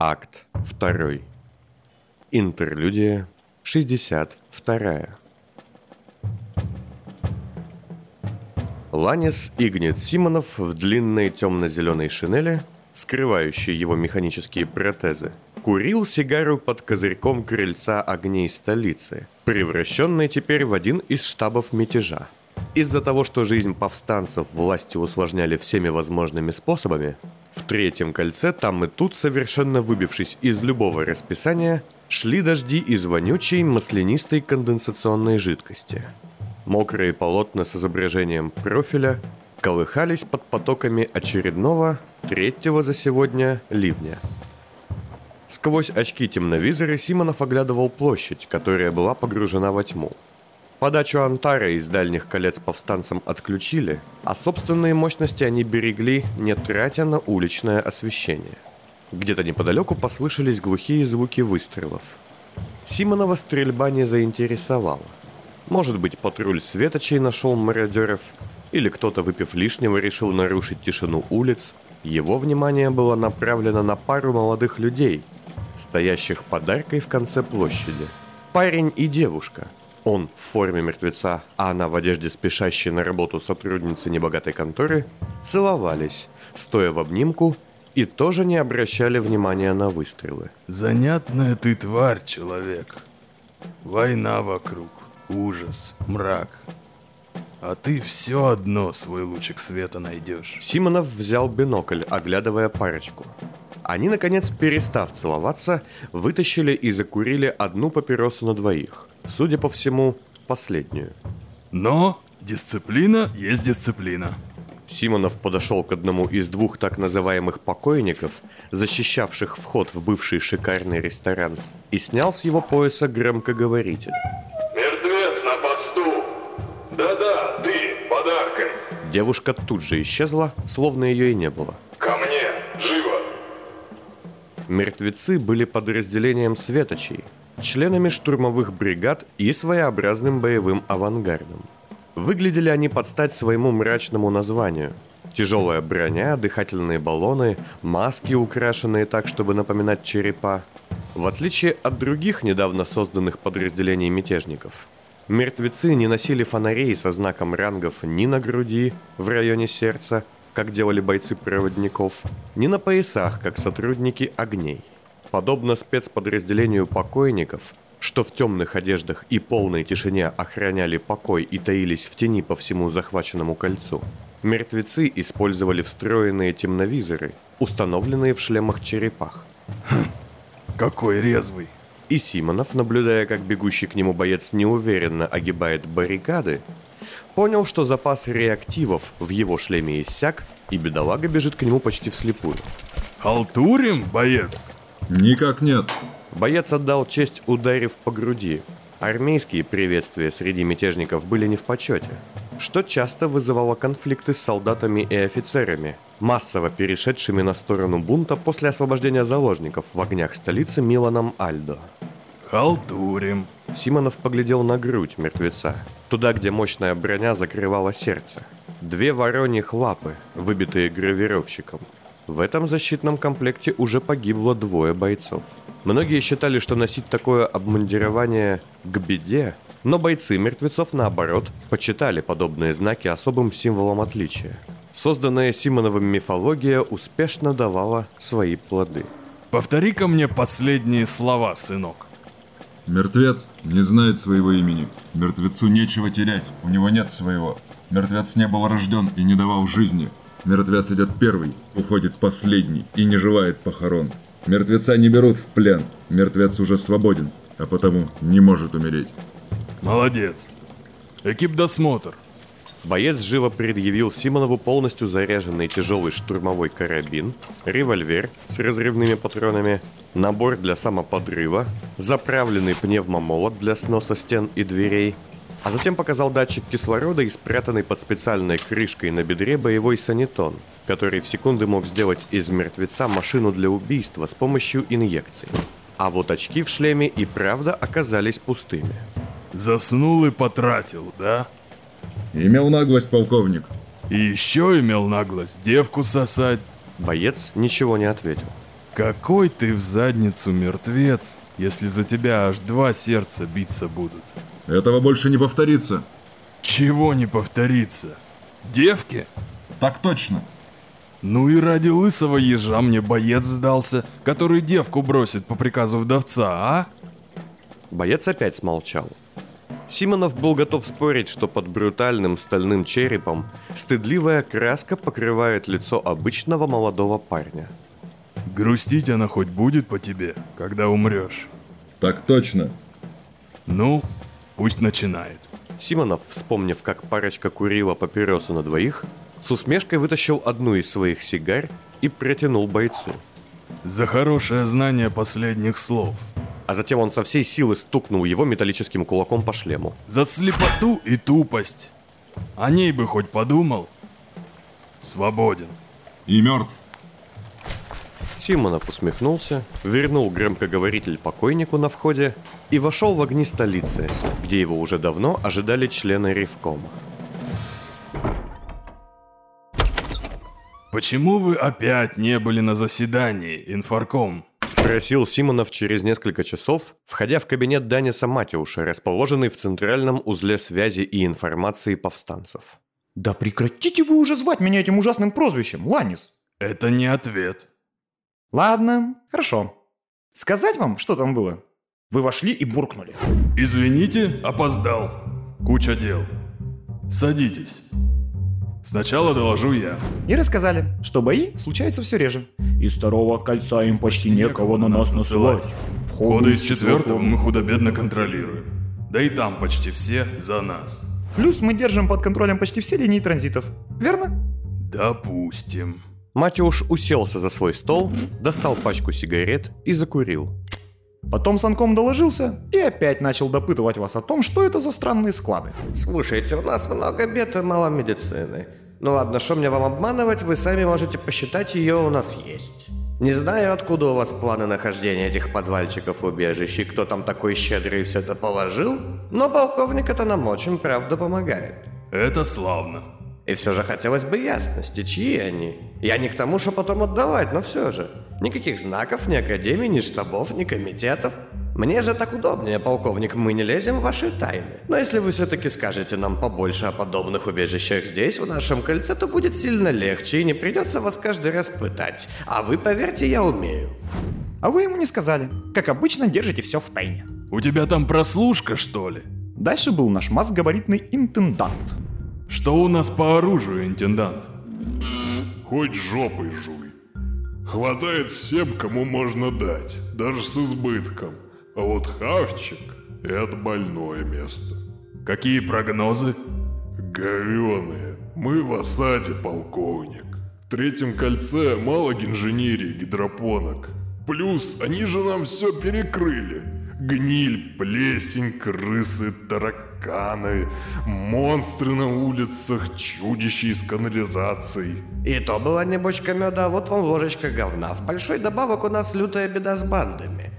Акт 2. Интерлюдия 62. Ланис Игнит Симонов в длинной темно-зеленой шинели, скрывающей его механические протезы, курил сигару под козырьком крыльца огней столицы, превращенной теперь в один из штабов мятежа. Из-за того, что жизнь повстанцев власти усложняли всеми возможными способами, в третьем кольце, там и тут, совершенно выбившись из любого расписания, шли дожди из вонючей маслянистой конденсационной жидкости. Мокрые полотна с изображением профиля колыхались под потоками очередного, третьего за сегодня, ливня. Сквозь очки темновизора Симонов оглядывал площадь, которая была погружена во тьму – Подачу Антара из дальних колец повстанцам отключили, а собственные мощности они берегли, не тратя на уличное освещение. Где-то неподалеку послышались глухие звуки выстрелов. Симонова стрельба не заинтересовала. Может быть, патруль светочей нашел мародеров, или кто-то, выпив лишнего, решил нарушить тишину улиц. Его внимание было направлено на пару молодых людей, стоящих подаркой в конце площади. Парень и девушка – он в форме мертвеца, а она в одежде спешащей на работу сотрудницы небогатой конторы, целовались, стоя в обнимку и тоже не обращали внимания на выстрелы. Занятная ты тварь, человек. Война вокруг, ужас, мрак. А ты все одно свой лучик света найдешь. Симонов взял бинокль, оглядывая парочку. Они, наконец, перестав целоваться, вытащили и закурили одну папиросу на двоих. Судя по всему, последнюю. Но дисциплина есть дисциплина. Симонов подошел к одному из двух так называемых покойников, защищавших вход в бывший шикарный ресторан, и снял с его пояса громкоговоритель. «Мертвец на посту! Да-да, ты, подаркой!» Девушка тут же исчезла, словно ее и не было. «Ко мне! Живо!» Мертвецы были подразделением светочей, членами штурмовых бригад и своеобразным боевым авангардом. Выглядели они под стать своему мрачному названию. Тяжелая броня, дыхательные баллоны, маски, украшенные так, чтобы напоминать черепа. В отличие от других недавно созданных подразделений мятежников, мертвецы не носили фонарей со знаком рангов ни на груди, в районе сердца, как делали бойцы проводников, ни на поясах, как сотрудники огней. Подобно спецподразделению покойников, что в темных одеждах и полной тишине охраняли покой и таились в тени по всему захваченному кольцу, мертвецы использовали встроенные темновизоры, установленные в шлемах-черепах. Хм, какой резвый! И Симонов, наблюдая, как бегущий к нему боец неуверенно огибает баррикады, понял, что запас реактивов в его шлеме иссяк, и бедолага бежит к нему почти вслепую. «Халтурим, боец?» «Никак нет». Боец отдал честь, ударив по груди. Армейские приветствия среди мятежников были не в почете, что часто вызывало конфликты с солдатами и офицерами, массово перешедшими на сторону бунта после освобождения заложников в огнях столицы Миланом Альдо. «Халтурим». Симонов поглядел на грудь мертвеца, туда, где мощная броня закрывала сердце. Две вороньих лапы, выбитые гравировщиком. В этом защитном комплекте уже погибло двое бойцов. Многие считали, что носить такое обмундирование к беде, но бойцы мертвецов, наоборот, почитали подобные знаки особым символом отличия. Созданная Симоновым мифология успешно давала свои плоды. Повтори-ка мне последние слова, сынок. Мертвец не знает своего имени. Мертвецу нечего терять, у него нет своего. Мертвец не был рожден и не давал жизни. Мертвец идет первый, уходит последний и не желает похорон. Мертвеца не берут в плен, мертвец уже свободен, а потому не может умереть. Молодец. Экип досмотр. Боец живо предъявил Симонову полностью заряженный тяжелый штурмовой карабин, револьвер с разрывными патронами, набор для самоподрыва, заправленный пневмомолот для сноса стен и дверей, а затем показал датчик кислорода и спрятанный под специальной крышкой на бедре боевой санитон, который в секунды мог сделать из мертвеца машину для убийства с помощью инъекций. А вот очки в шлеме и правда оказались пустыми. Заснул и потратил, да? Имел наглость, полковник. И еще имел наглость девку сосать. Боец ничего не ответил. Какой ты в задницу мертвец, если за тебя аж два сердца биться будут. Этого больше не повторится. Чего не повторится? Девки? Так точно. Ну и ради лысого ежа мне боец сдался, который девку бросит по приказу вдовца, а? Боец опять смолчал. Симонов был готов спорить, что под брутальным стальным черепом стыдливая краска покрывает лицо обычного молодого парня. Грустить она хоть будет по тебе, когда умрешь. Так точно. Ну, пусть начинает. Симонов, вспомнив, как парочка курила папиросу на двоих, с усмешкой вытащил одну из своих сигар и протянул бойцу. За хорошее знание последних слов. А затем он со всей силы стукнул его металлическим кулаком по шлему. За слепоту и тупость. О ней бы хоть подумал. Свободен. И мертв. Симонов усмехнулся, вернул громкоговоритель покойнику на входе и вошел в огни столицы, где его уже давно ожидали члены Ревкома. Почему вы опять не были на заседании, инфарком? Спросил Симонов через несколько часов, входя в кабинет Даниса Матеуша, расположенный в центральном узле связи и информации повстанцев. Да прекратите вы уже звать меня этим ужасным прозвищем, Ланис. Это не ответ. Ладно, хорошо. Сказать вам, что там было? Вы вошли и буркнули. Извините, опоздал. Куча дел. Садитесь. Сначала доложу я. И рассказали, что бои случаются все реже. Из второго кольца им почти некого на нас насылать. Входы из четвертого мы худо-бедно контролируем. Да и там почти все за нас. Плюс мы держим под контролем почти все линии транзитов. Верно? Допустим. Матеуш уселся за свой стол, достал пачку сигарет и закурил. Потом Санком доложился и опять начал допытывать вас о том, что это за странные склады. Слушайте, у нас много бед и мало медицины. Ну ладно, что мне вам обманывать, вы сами можете посчитать, ее у нас есть. Не знаю, откуда у вас планы нахождения этих подвальчиков убежищ и кто там такой щедрый все это положил, но полковник это нам очень правда помогает. Это славно. И все же хотелось бы ясности, чьи они. Я не к тому, что потом отдавать, но все же. Никаких знаков, ни академий, ни штабов, ни комитетов. Мне же так удобнее, полковник, мы не лезем в ваши тайны. Но если вы все-таки скажете нам побольше о подобных убежищах здесь, в нашем кольце, то будет сильно легче и не придется вас каждый раз пытать. А вы, поверьте, я умею. А вы ему не сказали. Как обычно, держите все в тайне. У тебя там прослушка, что ли? Дальше был наш масс-габаритный интендант. Что у нас по оружию, интендант? Хоть жопой жуй. Хватает всем, кому можно дать, даже с избытком. А вот хавчик – это больное место. Какие прогнозы? Говёные. Мы в осаде, полковник. В третьем кольце мало гинженерии гидропонок. Плюс они же нам все перекрыли. Гниль, плесень, крысы, тараканы, монстры на улицах, чудища из канализаций. И то была не бочка меда, а вот вам ложечка говна. В большой добавок у нас лютая беда с бандами.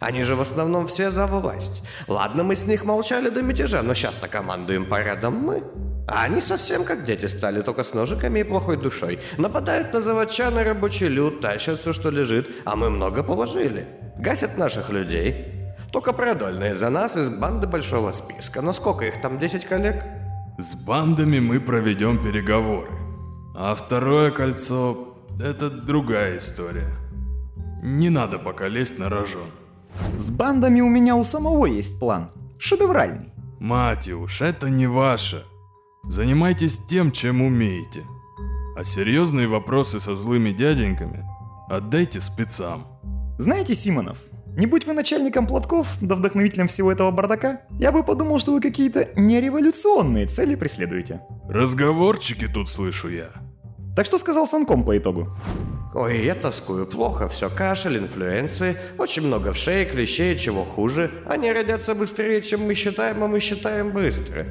Они же в основном все за власть. Ладно, мы с них молчали до мятежа, но сейчас-то командуем порядом мы. А они совсем как дети стали, только с ножиками и плохой душой. Нападают на заводчан и рабочий люд, тащат все, что лежит, а мы много положили. Гасят наших людей. Только продольные за нас из банды большого списка. Но сколько их там, 10 коллег? С бандами мы проведем переговоры. А второе кольцо – это другая история. Не надо пока лезть на рожон. С бандами у меня у самого есть план. Шедевральный. Матюш, это не ваше. Занимайтесь тем, чем умеете. А серьезные вопросы со злыми дяденьками отдайте спецам. Знаете, Симонов, не будь вы начальником платков, да вдохновителем всего этого бардака, я бы подумал, что вы какие-то нереволюционные цели преследуете. Разговорчики тут слышу я. Так что сказал Санком по итогу? Ой, я тоскую плохо, все кашель, инфлюенции, очень много в шее, клещей, чего хуже. Они родятся быстрее, чем мы считаем, а мы считаем быстро.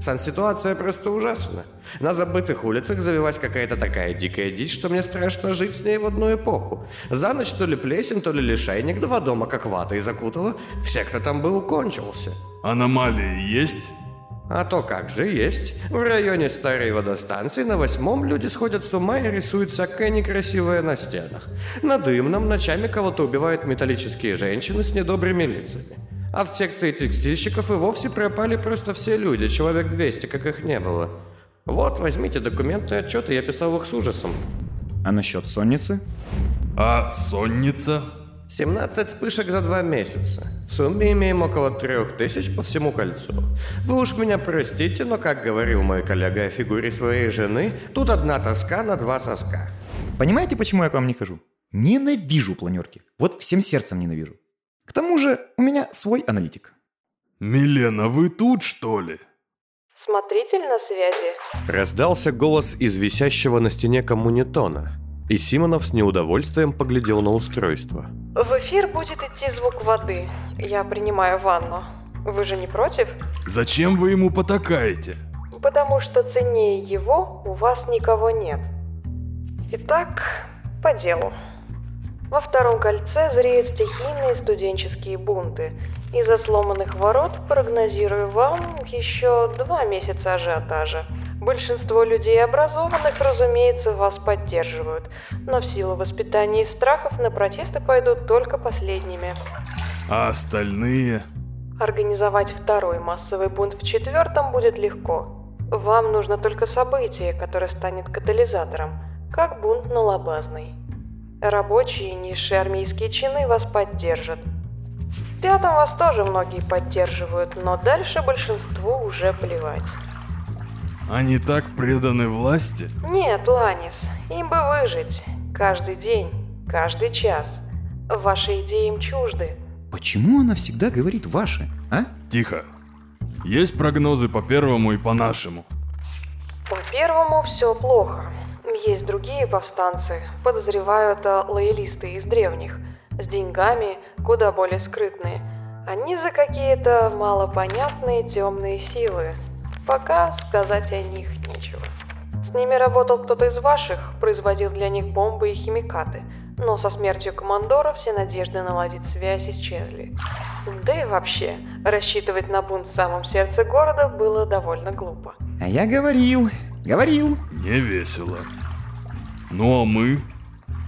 Сан-ситуация просто ужасна. На забытых улицах завелась какая-то такая дикая дичь, что мне страшно жить с ней в одну эпоху. За ночь то ли плесень, то ли лишайник, два дома как ватой закутала. Все, кто там был, кончился. Аномалии есть? А то как же есть. В районе старой водостанции на восьмом люди сходят с ума и рисуют всякое некрасивое на стенах. На дымном ночами кого-то убивают металлические женщины с недобрыми лицами. А в секции текстильщиков и вовсе пропали просто все люди, человек 200, как их не было. Вот, возьмите документы и отчеты, я писал их с ужасом. А насчет сонницы? А сонница? 17 вспышек за два месяца. В сумме имеем около трех тысяч по всему кольцу. Вы уж меня простите, но, как говорил мой коллега о фигуре своей жены, тут одна тоска на два соска. Понимаете, почему я к вам не хожу? Ненавижу планерки. Вот всем сердцем ненавижу. К тому же у меня свой аналитик. Милена, вы тут, что ли? Смотритель на связи. Раздался голос из висящего на стене коммунитона, и Симонов с неудовольствием поглядел на устройство. В эфир будет идти звук воды. Я принимаю ванну. Вы же не против? Зачем вы ему потакаете? Потому что ценнее его у вас никого нет. Итак, по делу. Во втором кольце зреют стихийные студенческие бунты. Из-за сломанных ворот прогнозирую вам еще два месяца ажиотажа. Большинство людей образованных, разумеется, вас поддерживают, но в силу воспитания и страхов на протесты пойдут только последними. А остальные? Организовать второй массовый бунт в четвертом будет легко. Вам нужно только событие, которое станет катализатором, как бунт на Лобазной. Рабочие и низшие армейские чины вас поддержат. В пятом вас тоже многие поддерживают, но дальше большинству уже плевать. Они так преданы власти? Нет, Ланис, им бы выжить. Каждый день, каждый час. Ваши идеи им чужды. Почему она всегда говорит «ваши», а? Тихо. Есть прогнозы по первому и по нашему? По первому все плохо. Есть другие повстанцы. Подозреваю, это лоялисты из древних. С деньгами, куда более скрытные. Они за какие-то малопонятные темные силы. Пока сказать о них нечего. С ними работал кто-то из ваших, производил для них бомбы и химикаты. Но со смертью командора все надежды наладить связь исчезли. Да и вообще, рассчитывать на бунт в самом сердце города было довольно глупо. А я говорил, говорил. Не весело. Ну а мы?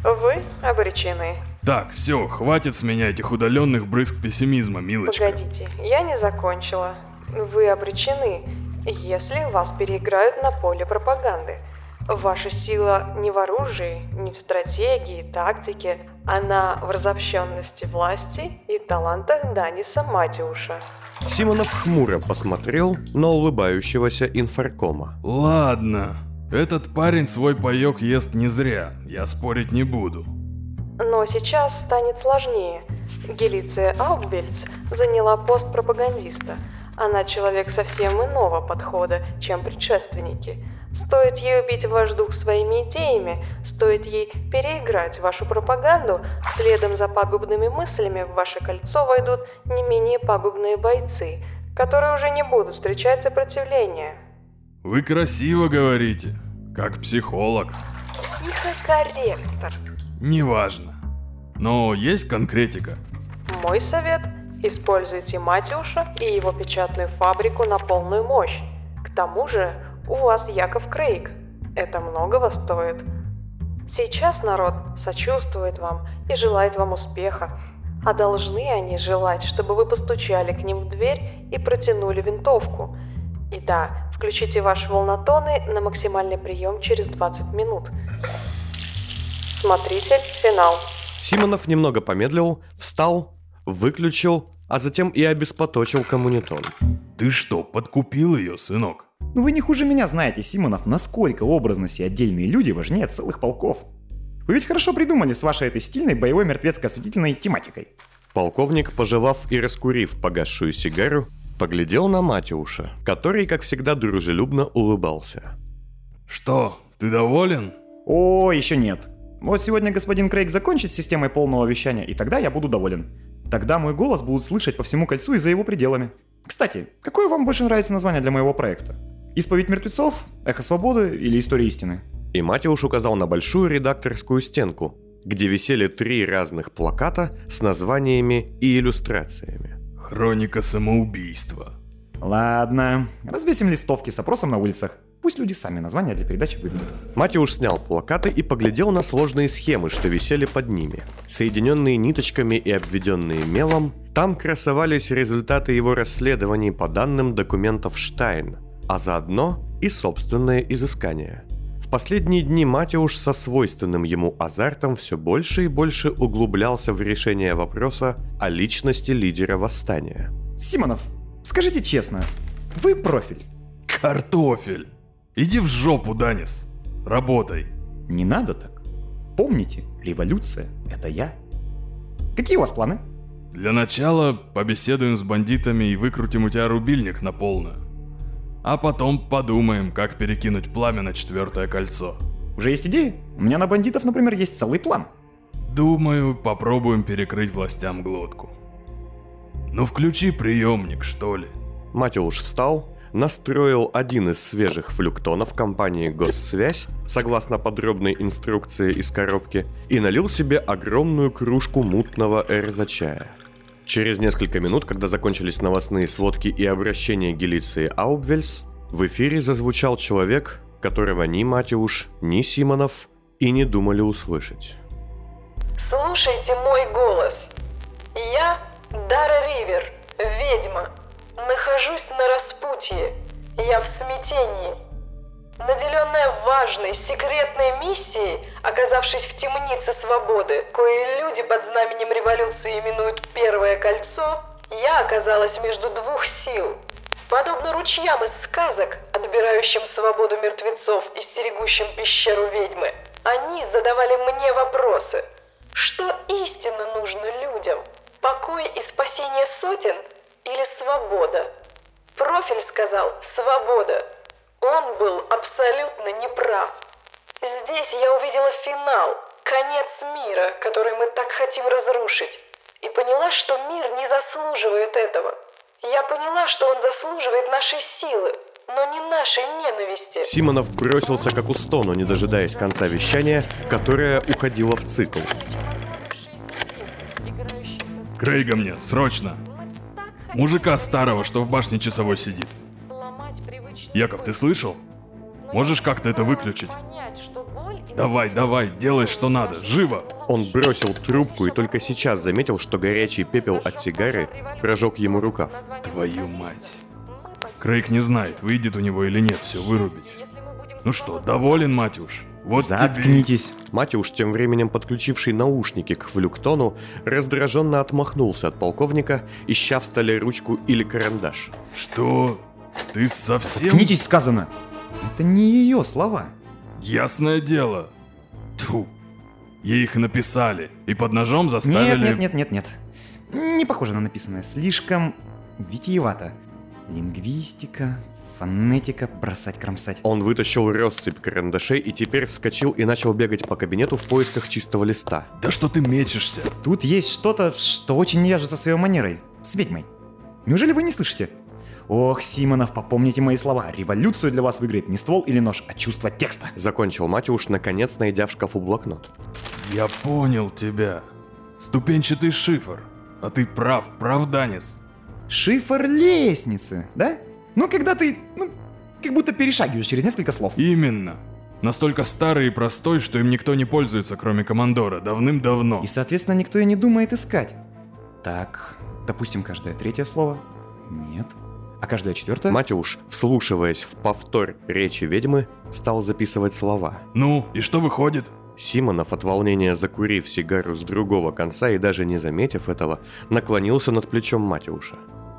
Вы обречены. Так, все, хватит с меня этих удаленных брызг пессимизма, милочка. Погодите, я не закончила. Вы обречены, если вас переиграют на поле пропаганды. Ваша сила не в оружии, не в стратегии, тактике, она в разобщенности власти и талантах Даниса Матиуша. Симонов хмуро посмотрел на улыбающегося инфаркома. Ладно, этот парень свой паёк ест не зря, я спорить не буду. Но сейчас станет сложнее. Гелиция Аубельц заняла пост пропагандиста. Она человек совсем иного подхода, чем предшественники. Стоит ей убить ваш дух своими идеями, стоит ей переиграть вашу пропаганду, следом за пагубными мыслями в ваше кольцо войдут не менее пагубные бойцы, которые уже не будут встречать сопротивление. Вы красиво говорите, как психолог. Психокорректор. Неважно. Но есть конкретика. Мой совет – используйте Матюша и его печатную фабрику на полную мощь. К тому же у вас Яков Крейг. Это многого стоит. Сейчас народ сочувствует вам и желает вам успеха. А должны они желать, чтобы вы постучали к ним в дверь и протянули винтовку. И да, включите ваши волнотоны на максимальный прием через 20 минут. Смотритель, финал. Симонов немного помедлил, встал, выключил, а затем и обеспоточил коммунитон. Ты что, подкупил ее, сынок? Ну вы не хуже меня знаете, Симонов, насколько образность и отдельные люди важнее целых полков. Вы ведь хорошо придумали с вашей этой стильной боевой мертвецко-осветительной тематикой. Полковник, пожевав и раскурив погасшую сигару, поглядел на Матюша, который, как всегда, дружелюбно улыбался. Что, ты доволен? О, еще нет. Вот сегодня господин Крейг закончит с системой полного вещания, и тогда я буду доволен. Тогда мой голос будут слышать по всему кольцу и за его пределами. Кстати, какое вам больше нравится название для моего проекта? Исповедь мертвецов, Эхо свободы или История истины? И Матюш указал на большую редакторскую стенку, где висели три разных плаката с названиями и иллюстрациями. Хроника самоубийства. Ладно, развесим листовки с опросом на улицах. Пусть люди сами названия для передачи выберут. Матиуш снял плакаты и поглядел на сложные схемы, что висели под ними. Соединенные ниточками и обведенные мелом, там красовались результаты его расследований по данным документов Штайн, а заодно и собственное изыскание. В последние дни Матиуш со свойственным ему азартом все больше и больше углублялся в решение вопроса о личности лидера восстания. Симонов, скажите честно, вы профиль? Картофель! Иди в жопу, Данис. Работай. Не надо так. Помните, революция — это я. Какие у вас планы? Для начала побеседуем с бандитами и выкрутим у тебя рубильник на полную. А потом подумаем, как перекинуть пламя на четвертое кольцо. Уже есть идеи? У меня на бандитов, например, есть целый план. Думаю, попробуем перекрыть властям глотку. Ну включи приемник, что ли. Матиуш встал, настроил один из свежих флюктонов компании «Госсвязь», согласно подробной инструкции из коробки, и налил себе огромную кружку мутного эрза чая. Через несколько минут, когда закончились новостные сводки и обращения Гелиции Аубвельс, в эфире зазвучал человек, которого ни Матиуш, ни Симонов и не думали услышать. Слушайте мой голос. Я Дара Ривер, ведьма. Нахожусь на распутье. Я в смятении. Наделенная важной, секретной миссией, оказавшись в темнице свободы, кое люди под знаменем революции именуют «Первое кольцо», я оказалась между двух сил. Подобно ручьям из сказок, отбирающим свободу мертвецов и стерегущим пещеру ведьмы, они задавали мне вопросы. Что истинно нужно людям? Покой и спасение сотен или свобода? Профиль сказал «свобода». Он был абсолютно неправ. Здесь я увидела финал, конец мира, который мы так хотим разрушить. И поняла, что мир не заслуживает этого. Я поняла, что он заслуживает нашей силы, но не нашей ненависти. Симонов бросился к Акустону, не дожидаясь конца вещания, которое уходило в цикл. Крейга мне, срочно! Мужика старого, что в башне часовой сидит. Яков, ты слышал? Можешь как-то это выключить? Давай, давай, делай что надо, живо! Он бросил трубку и только сейчас заметил, что горячий пепел от сигары прожег ему рукав. Твою мать. Крейг не знает, выйдет у него или нет все вырубить. Ну что, доволен, Матюш? Вот тебе... Заткнитесь. Матюш, тем временем подключивший наушники к флюктону, раздраженно отмахнулся от полковника, ища в столе ручку или карандаш. Что? Ты совсем... Заткнитесь, сказано. Это не ее слова. Ясное дело. Тьфу. Ей их написали и под ножом Нет, заставили... нет, нет, нет, нет. Не похоже на написанное. Слишком витиевато. Лингвистика, фонетика, бросать кромсать. Он вытащил россыпь карандашей и теперь вскочил и начал бегать по кабинету в поисках чистого листа. Да что ты мечешься? Тут есть что-то, что очень не вяжется со своей манерой. С ведьмой. Неужели вы не слышите? Ох, Симонов, попомните мои слова. Революцию для вас выиграет не ствол или нож, а чувство текста. Закончил Матюш, наконец найдя в шкафу блокнот. Я понял тебя. Ступенчатый шифр. А ты прав, прав, Данис. Шифр лестницы, да? Ну, когда ты, ну, как будто перешагиваешь через несколько слов. Именно. Настолько старый и простой, что им никто не пользуется, кроме командора, давным-давно. И, соответственно, никто и не думает искать. Так, допустим, каждое третье слово. Нет. А каждое четвертое? Матюш, вслушиваясь в повтор речи ведьмы, стал записывать слова. Ну, и что выходит? Симонов, от волнения закурив сигару с другого конца и даже не заметив этого, наклонился над плечом Матюша.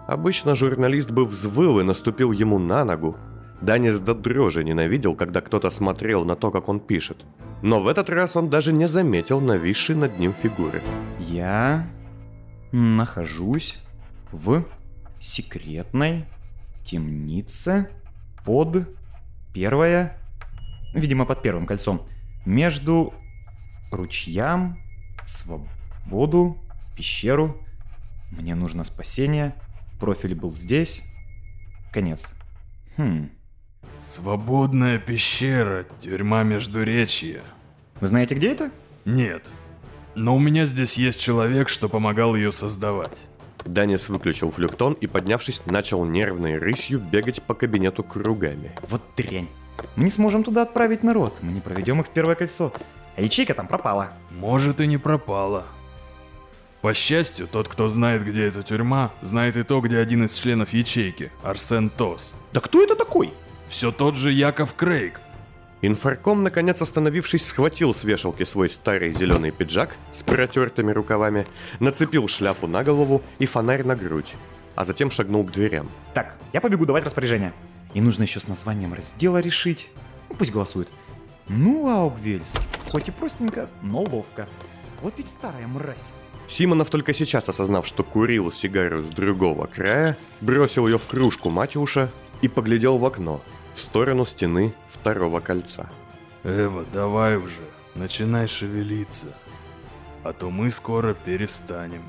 Обычно журналист бы взвыл и наступил ему на ногу. Данис до дрожи ненавидел, когда кто-то смотрел на то, как он пишет. Но в этот раз он даже не заметил нависшей над ним фигуры. Я нахожусь в секретной темнице под первое, видимо, под первым кольцом, между ручьям, свободу, пещеру. Мне нужно спасение. Профиль был здесь. Конец. Хм. Свободная пещера, тюрьма Междуречья. Вы знаете, где это? Нет. Но у меня здесь есть человек, что помогал ее создавать. Данис выключил флюктон и, поднявшись, начал нервной рысью бегать по кабинету кругами. Вот дрянь. Мы не сможем туда отправить народ, мы не проведем их в первое кольцо. А ячейка там пропала. Может и не пропала. По счастью, тот, кто знает, где эта тюрьма, знает и то, где один из членов ячейки, Арсен Тос. Да кто это такой? Все тот же Яков Крейг. Инфарком, наконец остановившись, схватил с вешалки свой старый зеленый пиджак с протертыми рукавами, нацепил шляпу на голову и фонарь на грудь, а затем шагнул к дверям. Так, я побегу давать распоряжение. И нужно еще с названием раздела решить. Ну, пусть голосуют. Ну, Аугвельс, хоть и простенько, но ловко. Вот ведь старая мразь. Симонов, только сейчас осознав, что курил сигару с другого края, бросил ее в кружку Матюша и поглядел в окно, в сторону стены второго кольца. Эва, давай уже, начинай шевелиться. А то мы скоро перестанем.